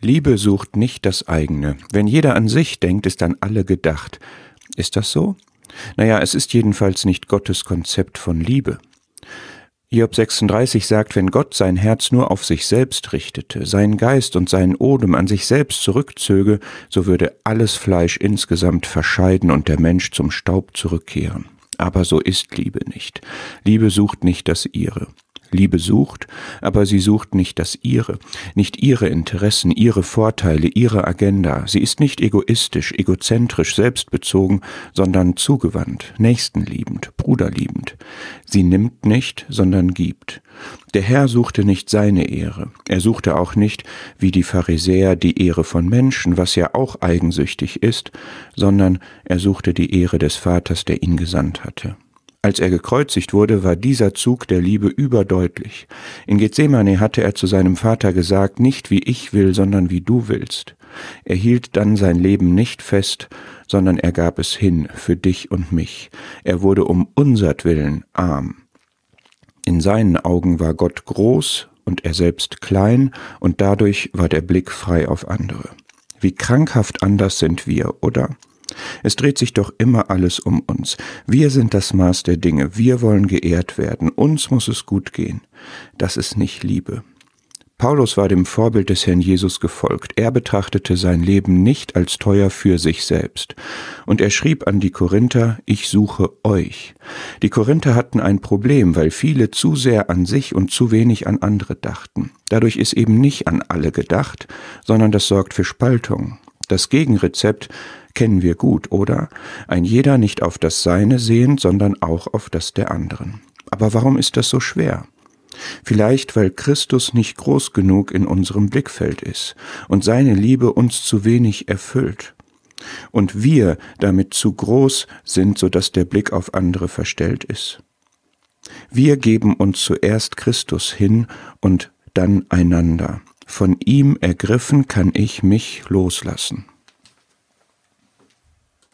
Liebe sucht nicht das eigene. Wenn jeder an sich denkt, ist an alle gedacht. Ist das so? Naja, es ist jedenfalls nicht Gottes Konzept von Liebe. Job 36 sagt, wenn Gott sein Herz nur auf sich selbst richtete, seinen Geist und seinen Odem an sich selbst zurückzöge, so würde alles Fleisch insgesamt verscheiden und der Mensch zum Staub zurückkehren. Aber so ist Liebe nicht. Liebe sucht nicht das ihre. Liebe sucht, aber sie sucht nicht das ihre, nicht ihre Interessen, ihre Vorteile, ihre Agenda. Sie ist nicht egoistisch, egozentrisch, selbstbezogen, sondern zugewandt, nächstenliebend, bruderliebend. Sie nimmt nicht, sondern gibt. Der Herr suchte nicht seine Ehre. Er suchte auch nicht, wie die Pharisäer, die Ehre von Menschen, was ja auch eigensüchtig ist, sondern er suchte die Ehre des Vaters, der ihn gesandt hatte. Als er gekreuzigt wurde, war dieser Zug der Liebe überdeutlich. In Gethsemane hatte er zu seinem Vater gesagt, nicht wie ich will, sondern wie du willst. Er hielt dann sein Leben nicht fest, sondern er gab es hin für dich und mich. Er wurde um unsertwillen arm. In seinen Augen war Gott groß und er selbst klein, und dadurch war der Blick frei auf andere. Wie krankhaft anders sind wir, oder? Es dreht sich doch immer alles um uns. Wir sind das Maß der Dinge, wir wollen geehrt werden, uns muss es gut gehen. Das ist nicht Liebe. Paulus war dem Vorbild des Herrn Jesus gefolgt. Er betrachtete sein Leben nicht als teuer für sich selbst. Und er schrieb an die Korinther, ich suche euch. Die Korinther hatten ein Problem, weil viele zu sehr an sich und zu wenig an andere dachten. Dadurch ist eben nicht an alle gedacht, sondern das sorgt für Spaltung. Das Gegenrezept kennen wir gut, oder? Ein jeder nicht auf das Seine sehend, sondern auch auf das der anderen. Aber warum ist das so schwer? Vielleicht, weil Christus nicht groß genug in unserem Blickfeld ist und seine Liebe uns zu wenig erfüllt. Und wir damit zu groß sind, so dass der Blick auf andere verstellt ist. Wir geben uns zuerst Christus hin und dann einander. Von ihm ergriffen kann ich mich loslassen.